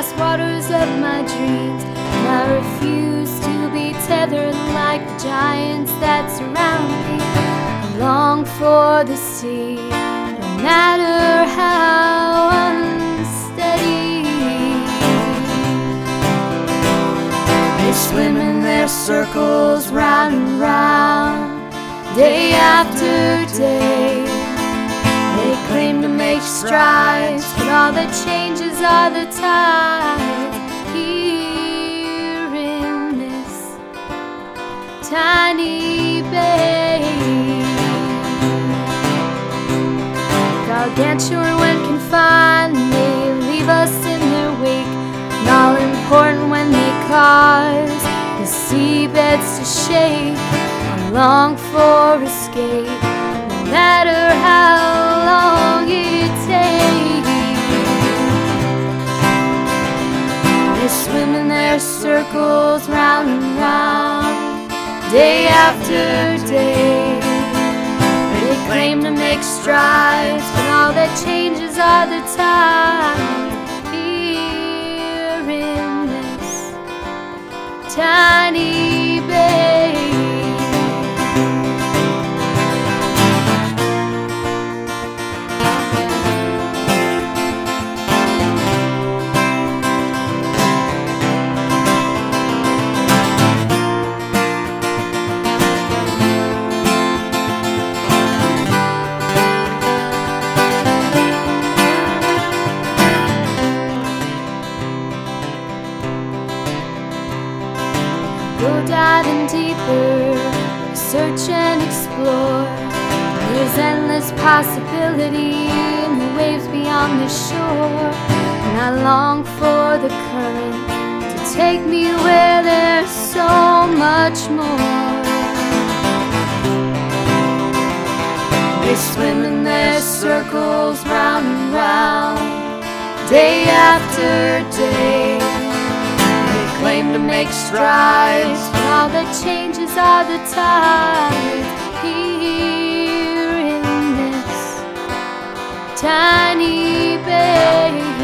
vast waters of my dreams. And I refuse to be tethered like the giants that surround me. I long for the sea, no matter how unsteady. They swim in their circles round and round, day after day. They claim to make strides, all that changes are the tides here in this tiny bay. Gargantuan when confined, they leave us in their wake. And all important when they cause the seabeds to shake. I long for escape, no matter how circles round and round, day after day. They claim to make strides, but all that changes are the tides Go diving deeper, search and explore. There's endless possibility in the waves beyond the shore. And I long for the current to take me where there's so much more. They swim in their circles round and round, day after day. To make strides, all the changes are the tides here in this tiny bay.